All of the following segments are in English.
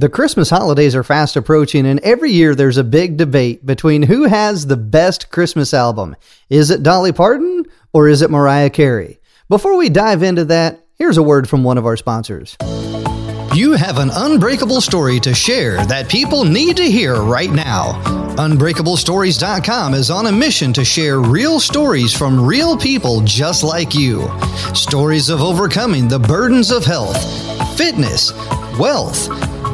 The Christmas holidays are fast approaching, and every year there's a big debate between who has the best Christmas album. Is it Dolly Parton or is it Mariah Carey? Before we dive into that, here's a word from one of our sponsors. You have an unbreakable story to share that people need to hear right now. UnbreakableStories.com is on a mission to share real stories from real people just like you. Stories of overcoming the burdens of health, fitness, wealth,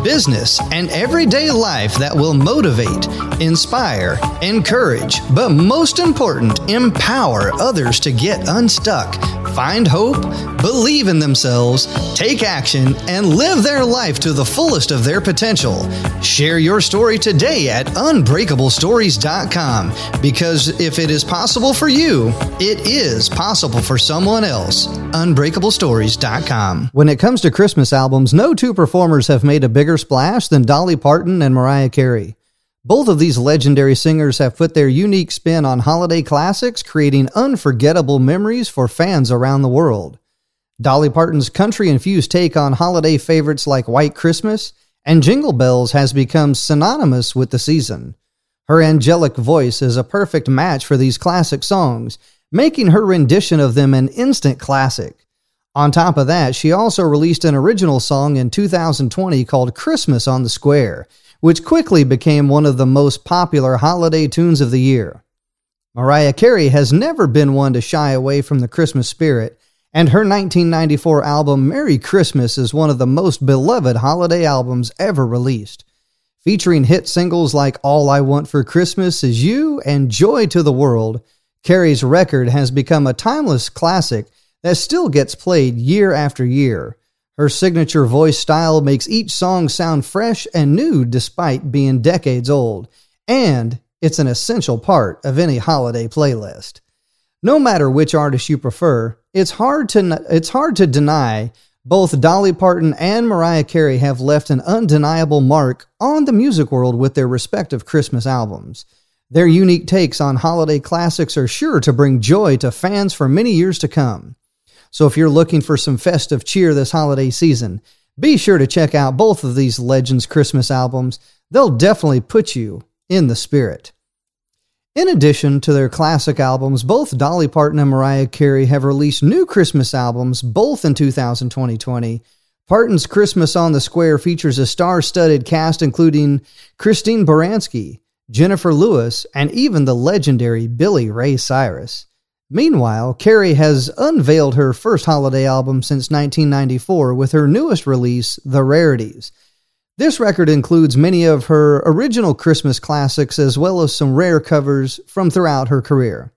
business, and everyday life that will motivate, inspire, encourage, but most important, empower others to get unstuck, find hope, believe in themselves, take action, and live their life to the fullest of their potential. Share your story today at unbreakablestories.com because if it is possible for you, it is possible for someone else. Unbreakablestories.com. When it comes to Christmas albums, no two performers have made a bigger splash than Dolly Parton and Mariah Carey. Both of these legendary singers have put their unique spin on holiday classics, creating unforgettable memories for fans around the world. Dolly Parton's country infused take on holiday favorites like White Christmas and Jingle Bells has become synonymous with the season. Her angelic voice is a perfect match for these classic songs, making her rendition of them an instant classic. On top of that, she also released an original song in 2020 called Christmas on the Square, which quickly became one of the most popular holiday tunes of the year. Mariah Carey has never been one to shy away from the Christmas spirit, and her 1994 album Merry Christmas is one of the most beloved holiday albums ever released. Featuring hit singles like All I Want for Christmas Is You and Joy to the World, Carey's record has become a timeless classic that still gets played year after year. Her signature voice style makes each song sound fresh and new despite being decades old, and it's an essential part of any holiday playlist. No matter which artist you prefer, it's hard to it's hard to deny both Dolly Parton and Mariah Carey have left an undeniable mark on the music world with their respective Christmas albums. Their unique takes on holiday classics are sure to bring joy to fans for many years to come. So if you're looking for some festive cheer this holiday season, be sure to check out both of these Legends Christmas albums. They'll definitely put you in the spirit. In addition to their classic albums, both Dolly Parton and Mariah Carey have released new Christmas albums, both in 2020. Parton's Christmas on the Square features a star studded cast including Christine Baranski, Jennifer Lewis, and even the legendary Billy Ray Cyrus. Meanwhile, Carey has unveiled her first holiday album since 1994 with her newest release, The Rarities. This record includes many of her original Christmas classics as well as some rare covers from throughout her career.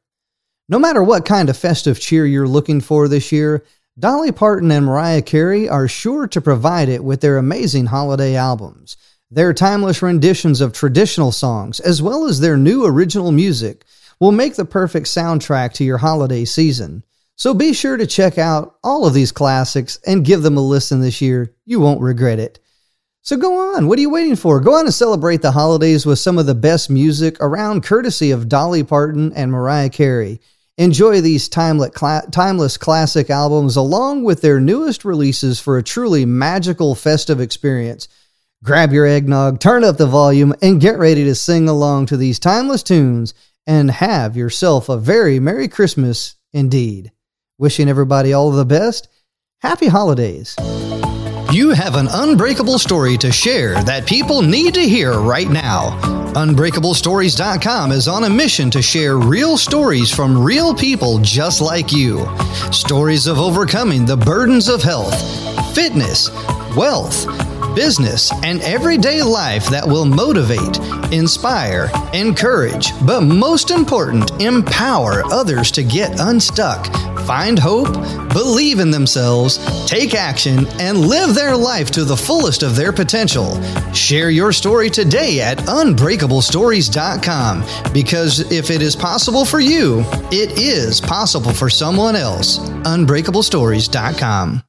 No matter what kind of festive cheer you're looking for this year, Dolly Parton and Mariah Carey are sure to provide it with their amazing holiday albums. Their timeless renditions of traditional songs, as well as their new original music, will make the perfect soundtrack to your holiday season. So be sure to check out all of these classics and give them a listen this year. You won't regret it. So go on, what are you waiting for? Go on and celebrate the holidays with some of the best music around courtesy of Dolly Parton and Mariah Carey. Enjoy these timeless classic albums along with their newest releases for a truly magical festive experience. Grab your eggnog, turn up the volume, and get ready to sing along to these timeless tunes and have yourself a very Merry Christmas indeed. Wishing everybody all the best. Happy holidays. You have an unbreakable story to share that people need to hear right now. UnbreakableStories.com is on a mission to share real stories from real people just like you. Stories of overcoming the burdens of health, fitness, wealth, business, and everyday life that will motivate, inspire, encourage, but most important, empower others to get unstuck, find hope, believe in themselves, take action, and live their life to the fullest of their potential. Share your story today at unbreakablestories.com because if it is possible for you, it is possible for someone else. Unbreakablestories.com.